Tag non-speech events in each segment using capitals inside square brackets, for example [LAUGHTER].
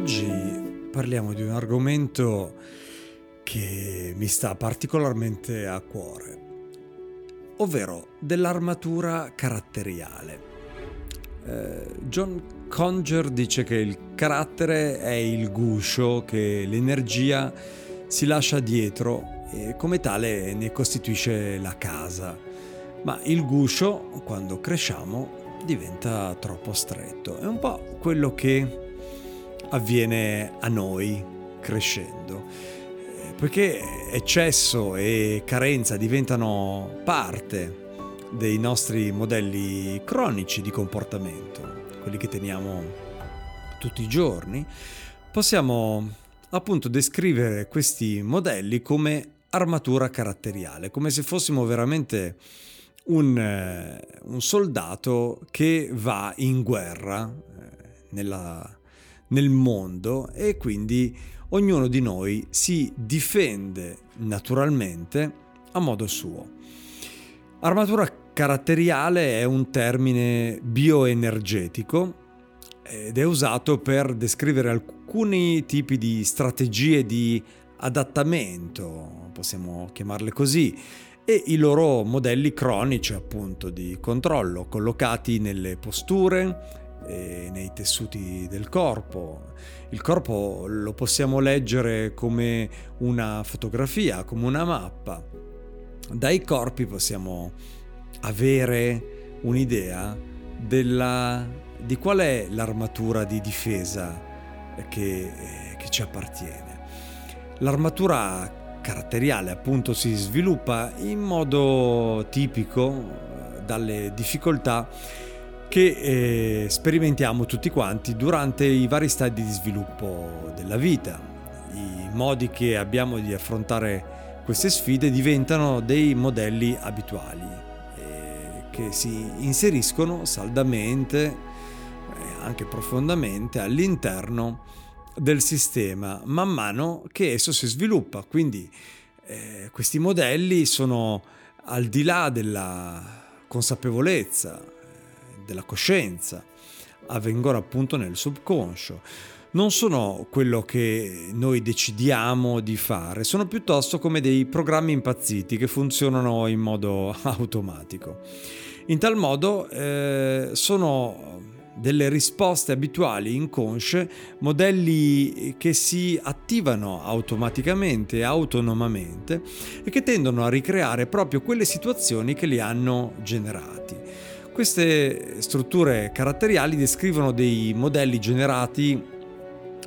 Oggi parliamo di un argomento che mi sta particolarmente a cuore, ovvero dell'armatura caratteriale. Eh, John Conger dice che il carattere è il guscio che l'energia si lascia dietro e come tale ne costituisce la casa. Ma il guscio, quando cresciamo, diventa troppo stretto. È un po' quello che avviene a noi crescendo. Eh, poiché eccesso e carenza diventano parte dei nostri modelli cronici di comportamento, quelli che teniamo tutti i giorni, possiamo appunto descrivere questi modelli come armatura caratteriale, come se fossimo veramente un, eh, un soldato che va in guerra eh, nella nel mondo e quindi ognuno di noi si difende naturalmente a modo suo. Armatura caratteriale è un termine bioenergetico ed è usato per descrivere alcuni tipi di strategie di adattamento, possiamo chiamarle così, e i loro modelli cronici appunto di controllo collocati nelle posture, nei tessuti del corpo. Il corpo lo possiamo leggere come una fotografia, come una mappa. Dai corpi possiamo avere un'idea della, di qual è l'armatura di difesa che, che ci appartiene. L'armatura caratteriale appunto si sviluppa in modo tipico dalle difficoltà che eh, sperimentiamo tutti quanti durante i vari stadi di sviluppo della vita. I modi che abbiamo di affrontare queste sfide diventano dei modelli abituali eh, che si inseriscono saldamente eh, anche profondamente all'interno del sistema man mano che esso si sviluppa. Quindi eh, questi modelli sono al di là della consapevolezza, della coscienza, avvengono appunto nel subconscio. Non sono quello che noi decidiamo di fare, sono piuttosto come dei programmi impazziti che funzionano in modo [LAUGHS] automatico. In tal modo eh, sono delle risposte abituali inconsce, modelli che si attivano automaticamente, autonomamente e che tendono a ricreare proprio quelle situazioni che li hanno generati. Queste strutture caratteriali descrivono dei modelli generati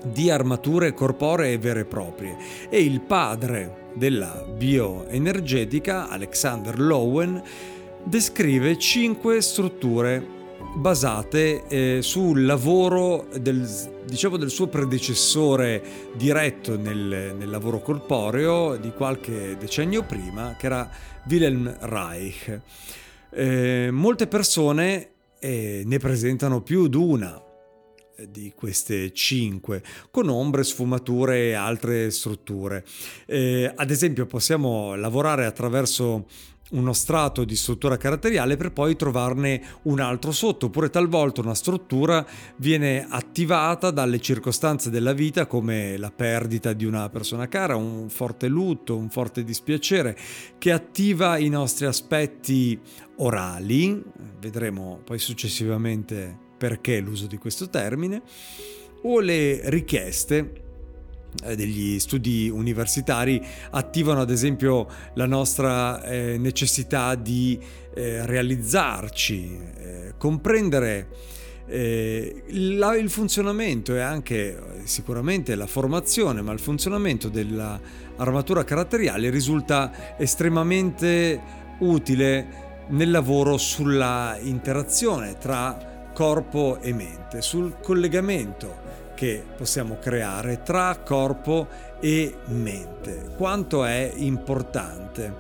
di armature corporee vere e proprie e il padre della bioenergetica, Alexander Lowen, descrive cinque strutture basate eh, sul lavoro del, diciamo, del, suo predecessore diretto nel, nel, lavoro corporeo di qualche decennio prima, che era Wilhelm Reich. Eh, molte persone eh, ne presentano più di una eh, di queste cinque, con ombre, sfumature e altre strutture. Eh, ad esempio possiamo lavorare attraverso uno strato di struttura caratteriale per poi trovarne un altro sotto, oppure talvolta una struttura viene attivata dalle circostanze della vita come la perdita di una persona cara, un forte lutto, un forte dispiacere, che attiva i nostri aspetti orali, vedremo poi successivamente perché l'uso di questo termine, o le richieste degli studi universitari attivano ad esempio la nostra eh, necessità di eh, realizzarci, eh, comprendere eh, la, il funzionamento e anche sicuramente la formazione, ma il funzionamento dell'armatura caratteriale risulta estremamente utile nel lavoro sulla interazione tra corpo e mente, sul collegamento che possiamo creare tra corpo e mente, quanto è importante.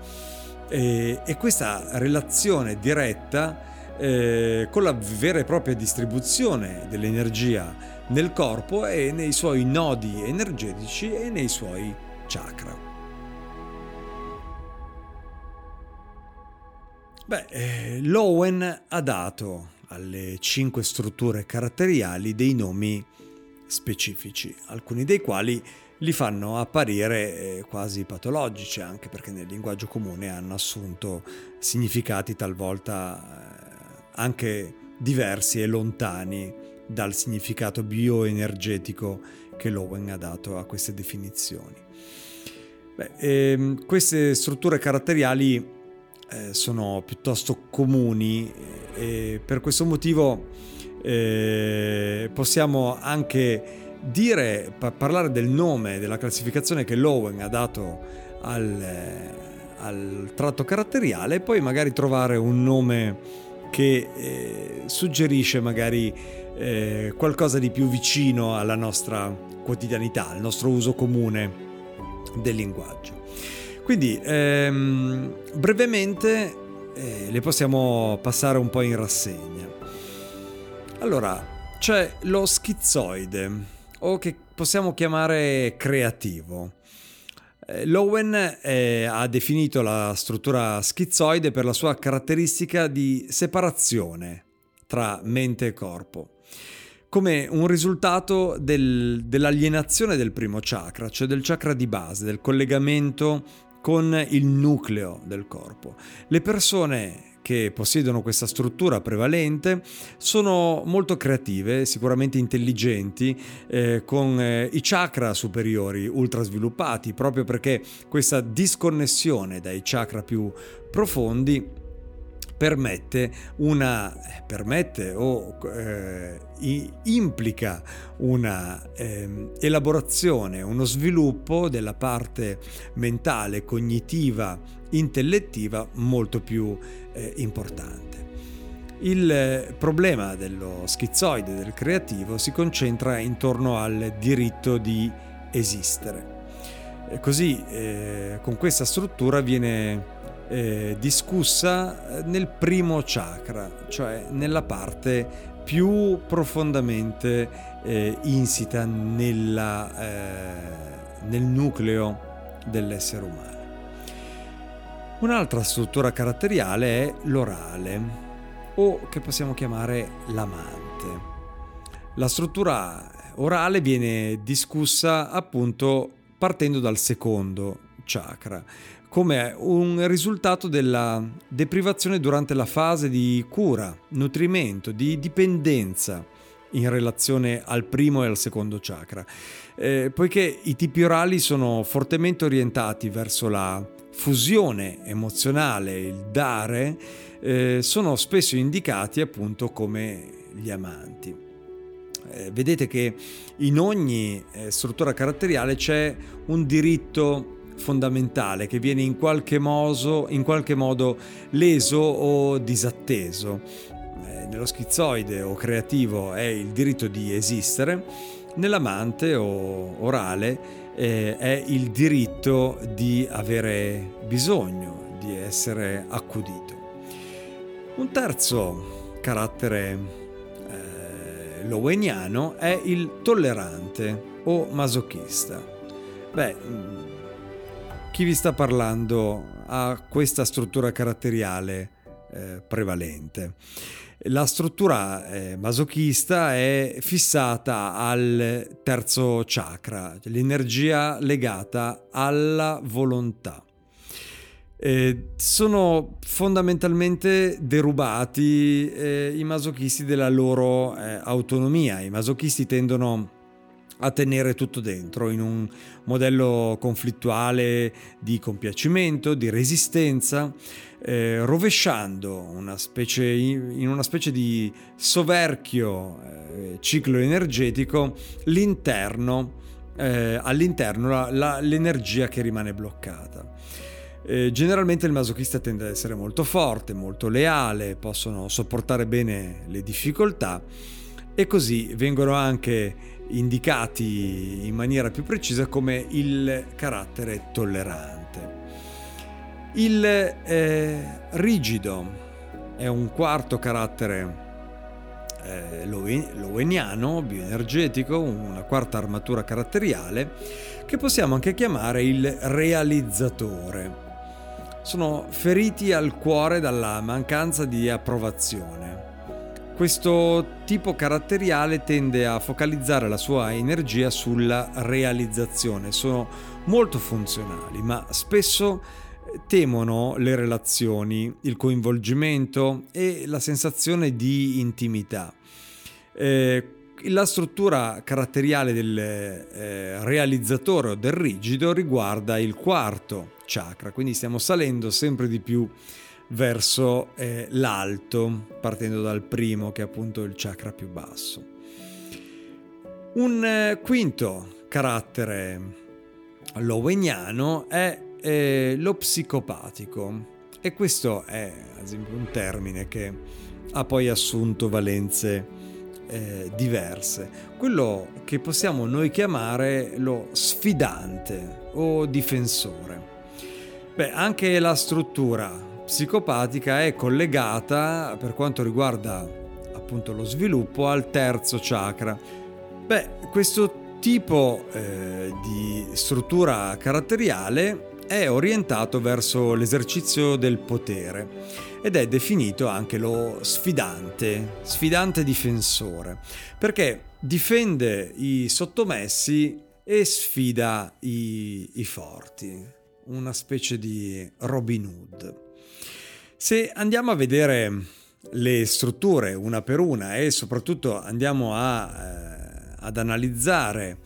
E, questa relazione diretta eh, con la vera e propria distribuzione dell'energia nel corpo e nei suoi nodi energetici e nei suoi chakra. Beh, eh, Lowen ha dato alle cinque strutture caratteriali dei nomi specifici, alcuni dei quali li fanno apparire eh, quasi patologici, anche perché nel linguaggio comune hanno assunto significati talvolta eh, anche diversi e lontani dal significato bioenergetico che Lowen ha dato a queste definizioni. Beh, ehm, queste strutture caratteriali eh, sono piuttosto comuni e per questo motivo eh, possiamo anche dire, pa- parlare del nome, della classificazione che Lowen ha dato al, eh, al tratto caratteriale e poi magari trovare un nome che eh, suggerisce magari eh, qualcosa di più vicino alla nostra quotidianità, al nostro uso comune del linguaggio. Quindi ehm, brevemente eh, le possiamo passare un po' in rassegna. Allora, c'è lo schizzoide, o che possiamo chiamare creativo. Eh, Lowen eh, ha definito la struttura schizzoide per la sua caratteristica di separazione tra mente e corpo, come un risultato del, dell'alienazione del primo chakra, cioè del chakra di base, del collegamento con il nucleo del corpo. Le persone che possiedono questa struttura prevalente sono molto creative, sicuramente intelligenti, eh, con eh, i chakra superiori ultra sviluppati, proprio perché questa disconnessione dai chakra più profondi permette una permette o eh, implica una eh, elaborazione, uno sviluppo della parte mentale, cognitiva, intellettiva molto più eh, importante. Il problema dello schizoide del creativo si concentra intorno al diritto di esistere. Così eh, con questa struttura viene eh, discussa eh, nel primo chakra, cioè nella parte più profondamente eh, insita nella, eh, nel nucleo dell'essere umano. Un'altra struttura caratteriale è l'orale, o che possiamo chiamare l'amante. La struttura orale viene discussa appunto partendo dal secondo chakra, come un risultato della deprivazione durante la fase di cura, nutrimento, di dipendenza in relazione al primo e al secondo chakra, eh, poiché i tipi orali sono fortemente orientati verso la fusione emozionale, il dare, eh, sono spesso indicati appunto come gli amanti. Eh, vedete che in ogni eh, struttura caratteriale c'è un diritto fondamentale che viene in qualche modo, in qualche modo leso o disatteso. Eh, nello schizoide o creativo è il diritto di esistere, nell'amante o orale eh, è il diritto di avere bisogno, di essere accudito. Un terzo carattere eh, loweniano è il tollerante o masochista. Beh, chi vi sta parlando ha questa struttura caratteriale eh, prevalente. La struttura eh, masochista è fissata al terzo chakra, l'energia legata alla volontà. Eh, sono fondamentalmente derubati eh, i masochisti della loro eh, autonomia. I masochisti tendono a tenere tutto dentro in un modello conflittuale di compiacimento, di resistenza, eh, rovesciando una specie, in una specie di soverchio eh, ciclo energetico l'interno, eh, all'interno la, la, l'energia che rimane bloccata. Eh, generalmente il masochista tende ad essere molto forte, molto leale, possono sopportare bene le difficoltà e così vengono anche indicati in maniera più precisa come il carattere tollerante. Il eh, rigido è un quarto carattere eh, loweniano, bioenergetico, una quarta armatura caratteriale che possiamo anche chiamare il realizzatore. Sono feriti al cuore dalla mancanza di approvazione questo tipo caratteriale tende a focalizzare la sua energia sulla realizzazione, sono molto funzionali, ma spesso temono le relazioni, il coinvolgimento e la sensazione di intimità. Eh, la struttura caratteriale del eh, realizzatore o del rigido riguarda il quarto chakra, quindi stiamo salendo sempre di più verso eh, l'alto, partendo dal primo che è appunto il chakra più basso. Un eh, quinto carattere loweniano è eh, lo psicopatico e questo è ad esempio un termine che ha poi assunto valenze eh, diverse. Quello che possiamo noi chiamare lo sfidante o difensore. Beh, anche la struttura psicopatica è collegata per quanto riguarda appunto lo sviluppo al terzo chakra. Beh, questo tipo eh, di struttura caratteriale è orientato verso l'esercizio del potere ed è definito anche lo sfidante, sfidante difensore, perché difende i sottomessi e sfida i, i forti, una specie di Robin Hood. Se andiamo a vedere le strutture una per una e soprattutto andiamo a, eh, ad analizzare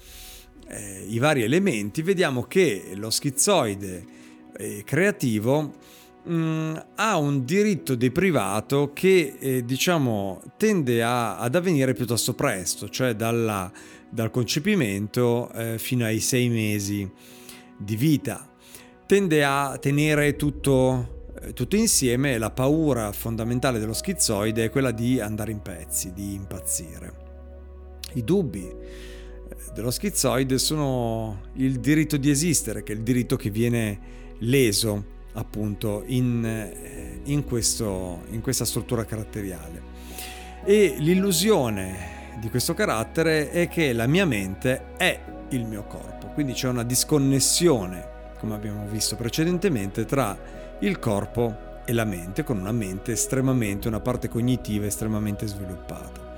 eh, i vari elementi, vediamo che lo schizzoide eh, creativo mh, mm, ha un diritto deprivato che eh, diciamo tende a, ad avvenire piuttosto presto, cioè dalla, dal concepimento eh, fino ai sei mesi di vita. Tende a tenere tutto tutto insieme la paura fondamentale dello schizoide è quella di andare in pezzi, di impazzire. I dubbi eh, dello schizoide sono il diritto di esistere, che è il diritto che viene leso appunto in, eh, in, questo, in questa struttura caratteriale. E l'illusione di questo carattere è che la mia mente è il mio corpo, quindi c'è una disconnessione, come abbiamo visto precedentemente, tra il corpo e la mente, con una mente estremamente, una parte cognitiva estremamente sviluppata.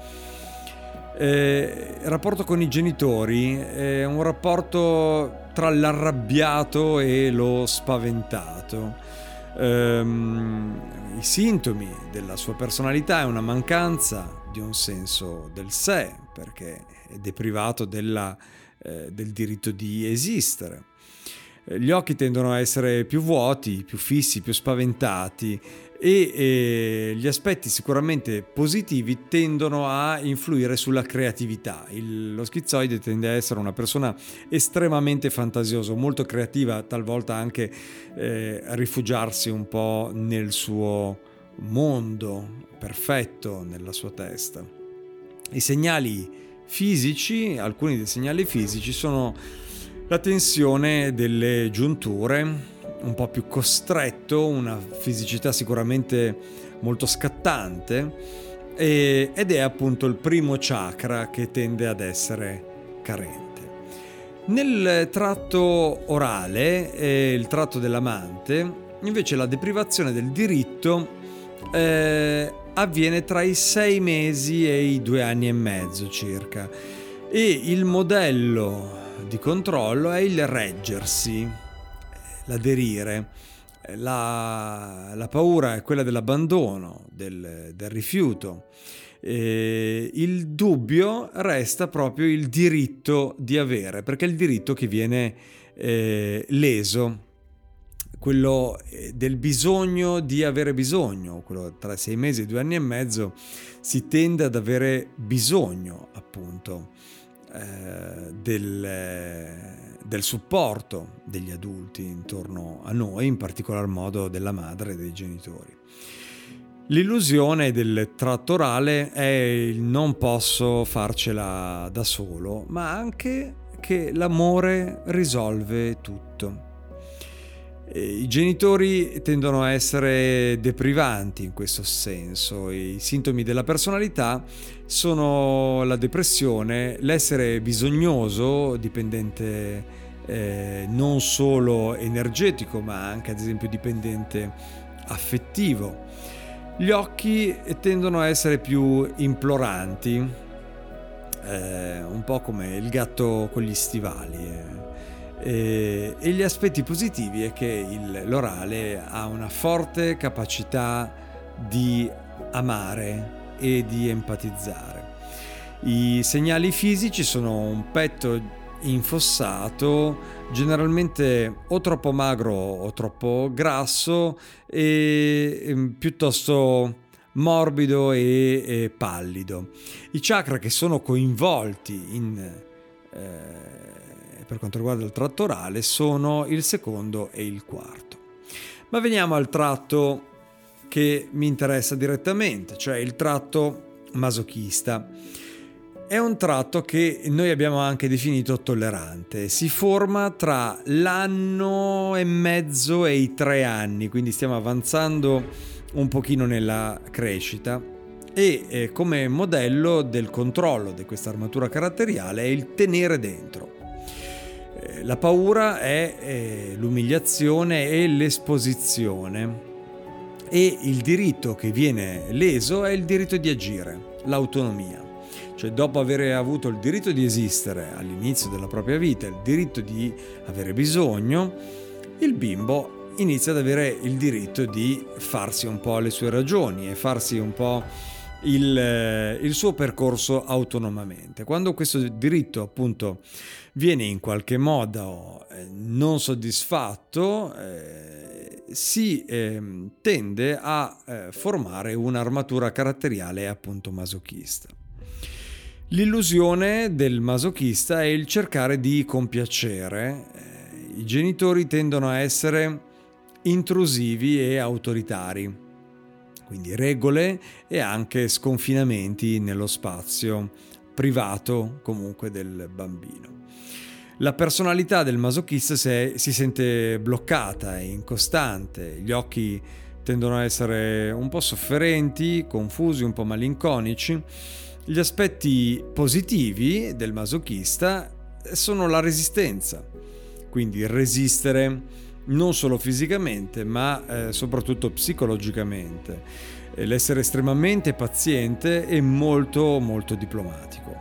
Eh, il rapporto con i genitori è un rapporto tra l'arrabbiato e lo spaventato. Um, I sintomi della sua personalità è una mancanza di un senso del sé, perché è deprivato della, eh, del diritto di esistere gli occhi tendono a essere più vuoti, più fissi, più spaventati e, e gli aspetti sicuramente positivi tendono a influire sulla creatività. Il, lo schizoide tende a essere una persona estremamente fantasiosa, molto creativa, talvolta anche eh, a rifugiarsi un po' nel suo mondo perfetto, nella sua testa. I segnali fisici, alcuni dei segnali fisici sono la tensione delle giunture, un po' più costretto, una fisicità sicuramente molto scattante e, ed è appunto il primo chakra che tende ad essere carente. Nel tratto orale, eh, il tratto dell'amante, invece la deprivazione del diritto eh, avviene tra i sei mesi e i due anni e mezzo circa e il modello di controllo è il reggersi, l'aderire. La, la paura è quella dell'abbandono, del, del rifiuto. Eh, il dubbio resta proprio il diritto di avere, perché è il diritto che viene eh, leso, quello eh, del bisogno di avere bisogno, quello tra sei mesi e due anni e mezzo, si tende ad avere bisogno appunto eh, del del supporto degli adulti intorno a noi, in particolar modo della madre e dei genitori. L'illusione del tratto orale è il non posso farcela da solo, ma anche che l'amore risolve tutto. I genitori tendono a essere deprivanti in questo senso, i sintomi della personalità sono la depressione, l'essere bisognoso, dipendente eh, non solo energetico ma anche ad esempio dipendente affettivo. Gli occhi tendono a essere più imploranti, eh, un po' come il gatto con gli stivali. Eh. E, e gli aspetti positivi è che il, l'orale ha una forte capacità di amare e di empatizzare. I segnali fisici sono un petto infossato, generalmente o troppo magro o troppo grasso e, ehm, piuttosto morbido e, e, pallido. I chakra che sono coinvolti in eh, per quanto riguarda il tratto orale sono il secondo e il quarto. Ma veniamo al tratto che mi interessa direttamente, cioè il tratto masochista. È un tratto che noi abbiamo anche definito tollerante. Si forma tra l'anno e mezzo e i tre anni, quindi stiamo avanzando un pochino nella crescita e eh, come modello del controllo di questa armatura caratteriale è il tenere dentro. Eh, la paura è eh, l'umiliazione e l'esposizione e il diritto che viene leso è il diritto di agire, l'autonomia. Cioè dopo aver avuto il diritto di esistere all'inizio della propria vita, il diritto di avere bisogno, il bimbo inizia ad avere il diritto di farsi un po' le sue ragioni e farsi un po' il, eh, il suo percorso autonomamente. Quando questo diritto appunto viene in qualche modo eh, non soddisfatto, eh, si eh, tende a eh, formare un'armatura caratteriale appunto masochista. L'illusione del masochista è il cercare di compiacere. Eh, I genitori tendono a essere intrusivi e autoritari, quindi regole e anche sconfinamenti nello spazio privato comunque del bambino. La personalità del masochista si sente bloccata, è incostante, gli occhi tendono a essere un po' sofferenti, confusi, un po' malinconici. Gli aspetti positivi del masochista sono la resistenza, quindi resistere non solo fisicamente ma eh, soprattutto psicologicamente, l'essere estremamente paziente e molto molto diplomatico.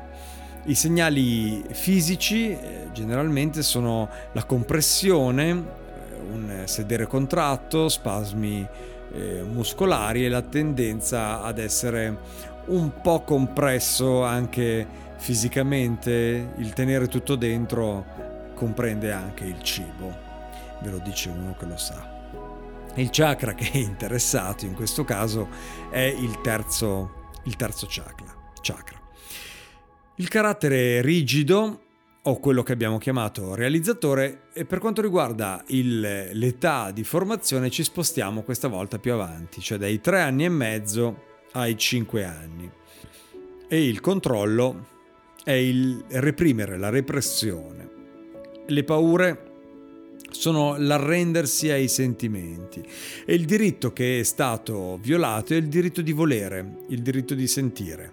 I segnali fisici eh, generalmente sono la compressione, eh, un sedere contratto, spasmi eh, muscolari e la tendenza ad essere un po' compresso anche fisicamente, il tenere tutto dentro comprende anche il cibo, ve lo dice uno che lo sa. Il chakra che è interessato in questo caso è il terzo, il terzo chakra. chakra. Il carattere rigido o quello che abbiamo chiamato realizzatore e per quanto riguarda il, l'età di formazione ci spostiamo questa volta più avanti, cioè dai tre anni e mezzo ai cinque anni. E il controllo è il reprimere, la repressione. Le paure sono l'arrendersi ai sentimenti e il diritto che è stato violato è il diritto di volere, il diritto di sentire.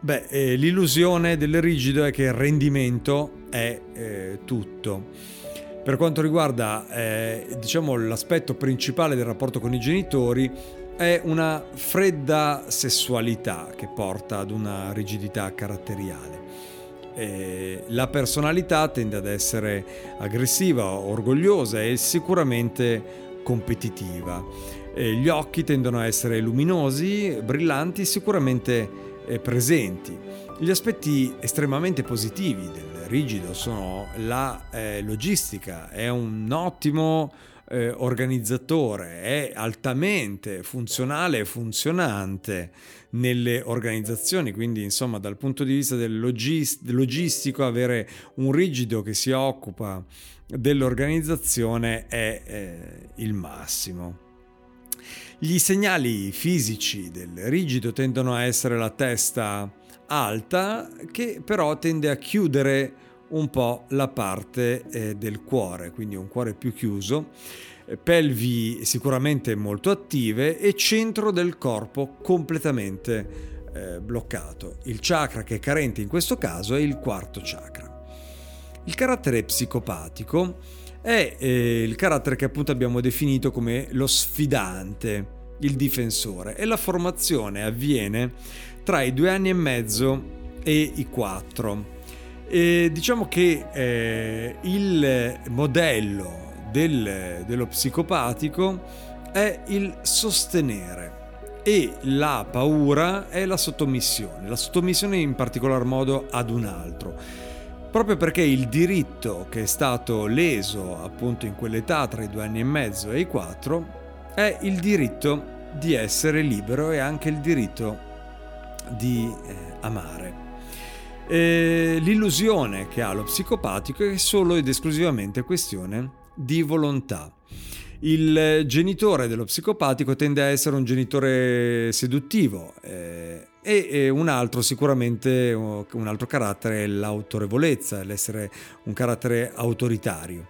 Beh, eh, l'illusione del rigido è che il rendimento è eh, tutto. Per quanto riguarda eh, diciamo, l'aspetto principale del rapporto con i genitori, è una fredda sessualità che porta ad una rigidità caratteriale. Eh, la personalità tende ad essere aggressiva, orgogliosa e sicuramente competitiva. Eh, gli occhi tendono a essere luminosi, brillanti, sicuramente eh, presenti. Gli aspetti estremamente positivi del rigido sono la eh, logistica, è un ottimo eh, organizzatore, è altamente funzionale e funzionante nelle organizzazioni, quindi insomma dal punto di vista del logist- logistico avere un rigido che si occupa dell'organizzazione è eh, il massimo. Gli segnali fisici del rigido tendono a essere la testa alta che però tende a chiudere un po' la parte eh, del cuore, quindi un cuore più chiuso, eh, pelvi sicuramente molto attive e centro del corpo completamente eh, bloccato. Il chakra che è carente in questo caso è il quarto chakra. Il carattere psicopatico è eh, il carattere che appunto abbiamo definito come lo sfidante, il difensore e la formazione avviene tra i due anni e mezzo e i quattro e diciamo che eh, il modello del, dello psicopatico è il sostenere e la paura è la sottomissione, la sottomissione in particolar modo ad un altro. Proprio perché il diritto che è stato leso appunto in quell'età tra i due anni e mezzo e i quattro è il diritto di essere libero e anche il diritto di eh, amare. E l'illusione che ha lo psicopatico è solo ed esclusivamente questione di volontà. Il genitore dello psicopatico tende a essere un genitore seduttivo eh, e un altro sicuramente un altro carattere è l'autorevolezza, l'essere un carattere autoritario.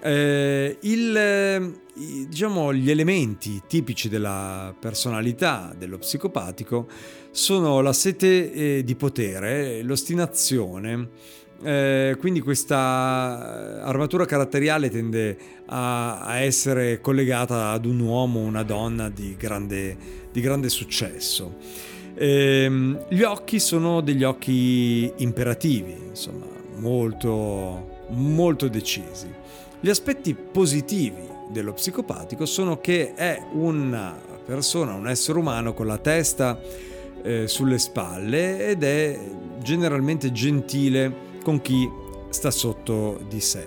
Eh, il, diciamo, gli elementi tipici della personalità dello psicopatico sono la sete eh, di potere, l'ostinazione, eh, quindi questa armatura caratteriale tende a, a, essere collegata ad un uomo una donna di grande, di grande successo. Eh, gli occhi sono degli occhi imperativi, insomma, molto, molto decisi. Gli aspetti positivi dello psicopatico sono che è una persona, un essere umano con la testa eh, sulle spalle ed è generalmente gentile con chi sta sotto di sé,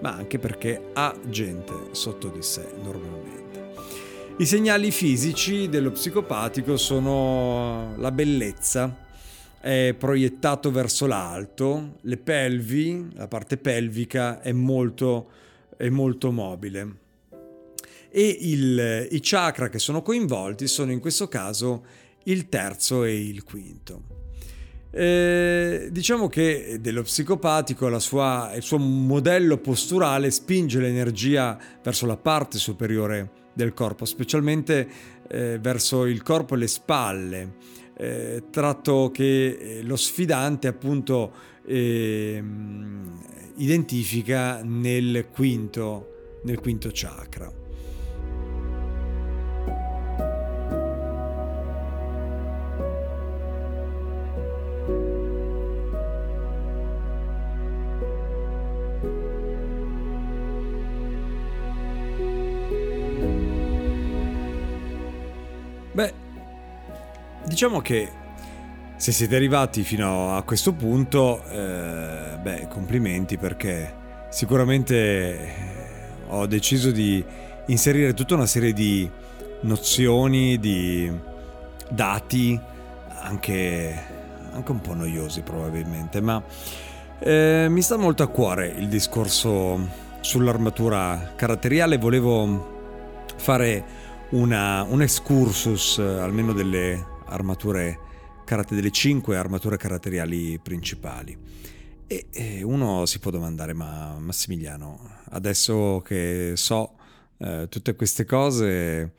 ma anche perché ha gente sotto di sé normalmente. I segnali fisici dello psicopatico sono la bellezza, è proiettato verso l'alto, le pelvi, la parte pelvica è molto è molto mobile. E il, i chakra che sono coinvolti sono in questo caso il terzo e il quinto. Eh, diciamo che dello psicopatico sua, il suo modello posturale spinge l'energia verso la parte superiore del corpo, specialmente eh, verso il corpo e le spalle, eh, tratto che eh, lo sfidante appunto ehm, identifica nel quinto, nel quinto chakra. Diciamo che se siete arrivati fino a questo punto, eh, beh, complimenti perché sicuramente eh, ho deciso di inserire tutta una serie di nozioni, di dati, anche, anche un po' noiosi probabilmente, ma eh, mi sta molto a cuore il discorso sull'armatura caratteriale, volevo fare una, un excursus almeno delle armature delle cinque armature caratteriali principali. E, uno si può domandare, ma Massimiliano, adesso che so eh, tutte queste cose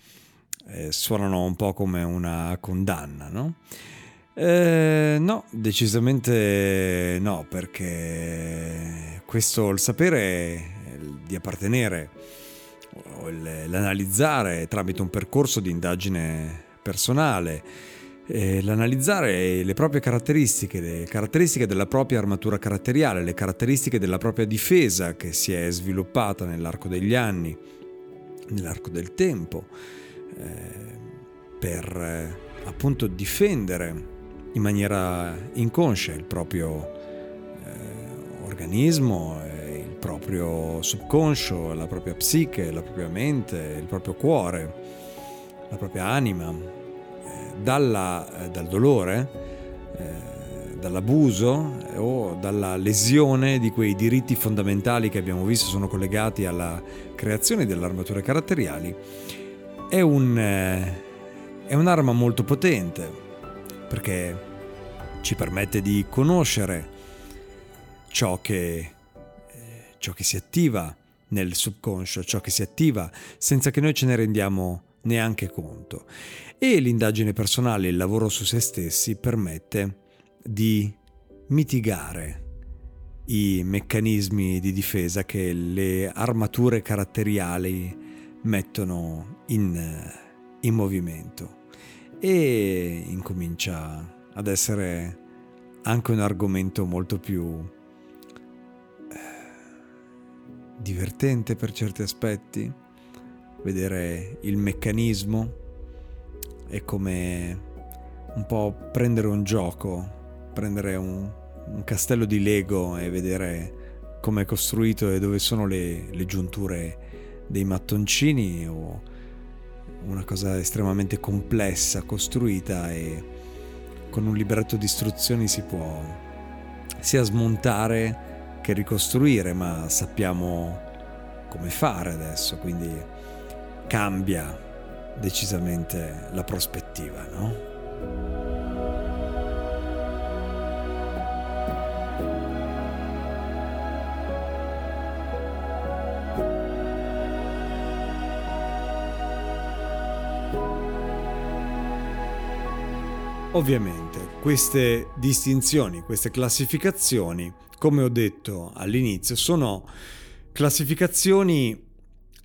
eh, suonano un po' come una condanna, no? Eh, no, decisamente no, perché questo, il sapere di appartenere l'analizzare tramite un percorso di indagine personale eh, l'analizzare le proprie caratteristiche, le caratteristiche della propria armatura caratteriale, le caratteristiche della propria difesa che si è sviluppata nell'arco degli anni, nell'arco del tempo, eh, per eh, appunto difendere in maniera inconscia il proprio eh, organismo, eh, il proprio subconscio, la propria psiche, la propria mente, il proprio cuore, la propria anima dalla, eh, dal dolore, eh, dall'abuso eh, o dalla lesione di quei diritti fondamentali che abbiamo visto sono collegati alla creazione delle armature caratteriali, è, un, è un'arma molto potente perché ci permette di conoscere ciò che, ciò che si attiva nel subconscio, ciò che si attiva senza che noi ce ne rendiamo neanche conto. E l'indagine personale, il lavoro su se stessi permette di mitigare i meccanismi di difesa che le armature caratteriali mettono in, in movimento. E incomincia ad essere anche un argomento molto più eh, divertente per certi aspetti, vedere il meccanismo è come un po' prendere un gioco, prendere un, un castello di Lego e vedere come è costruito e dove sono le, le giunture dei mattoncini o una cosa estremamente complessa costruita e con un libretto di istruzioni si può sia smontare che ricostruire, ma sappiamo come fare adesso, quindi cambia decisamente la prospettiva, no? Ovviamente queste distinzioni, queste classificazioni, come ho detto all'inizio, sono classificazioni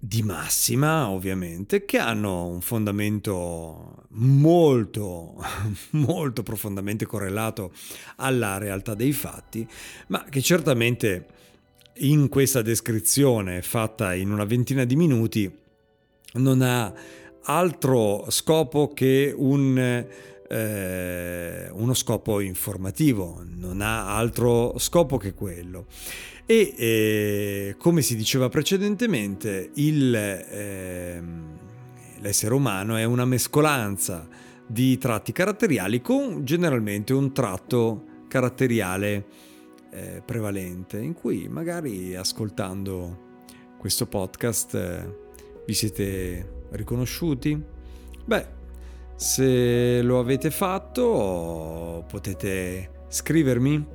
di massima, ovviamente, che hanno un fondamento molto, [LAUGHS] molto profondamente correlato alla realtà dei fatti, ma che certamente in questa descrizione fatta in una ventina di minuti non ha altro scopo che un, eh, uno scopo informativo, non ha altro scopo che quello e eh, come si diceva precedentemente il, eh, l'essere umano è una mescolanza di tratti caratteriali con generalmente un tratto caratteriale eh, prevalente in cui magari ascoltando questo podcast eh, vi siete riconosciuti? Beh, se lo avete fatto potete scrivermi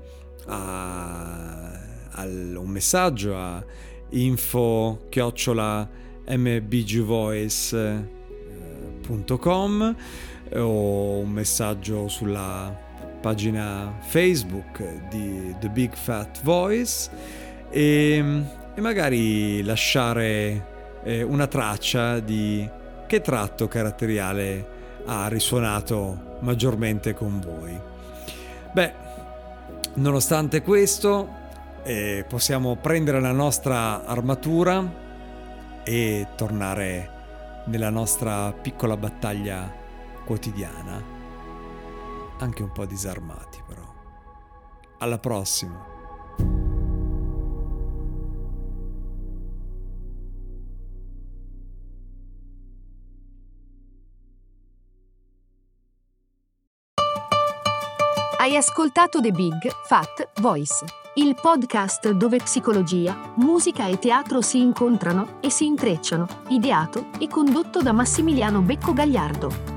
a un messaggio a info chiocciola mbgvoice.com o un messaggio sulla pagina Facebook di The Big Fat Voice e, e magari lasciare eh, una traccia di che tratto caratteriale ha risuonato maggiormente con voi. Beh, nonostante questo, e possiamo prendere la nostra armatura e tornare nella nostra piccola battaglia quotidiana, anche un po' disarmati però. Alla prossima! Hai ascoltato The Big Fat Voice il podcast dove psicologia, musica e teatro si incontrano e si intrecciano, ideato e condotto da Massimiliano Becco Gagliardo.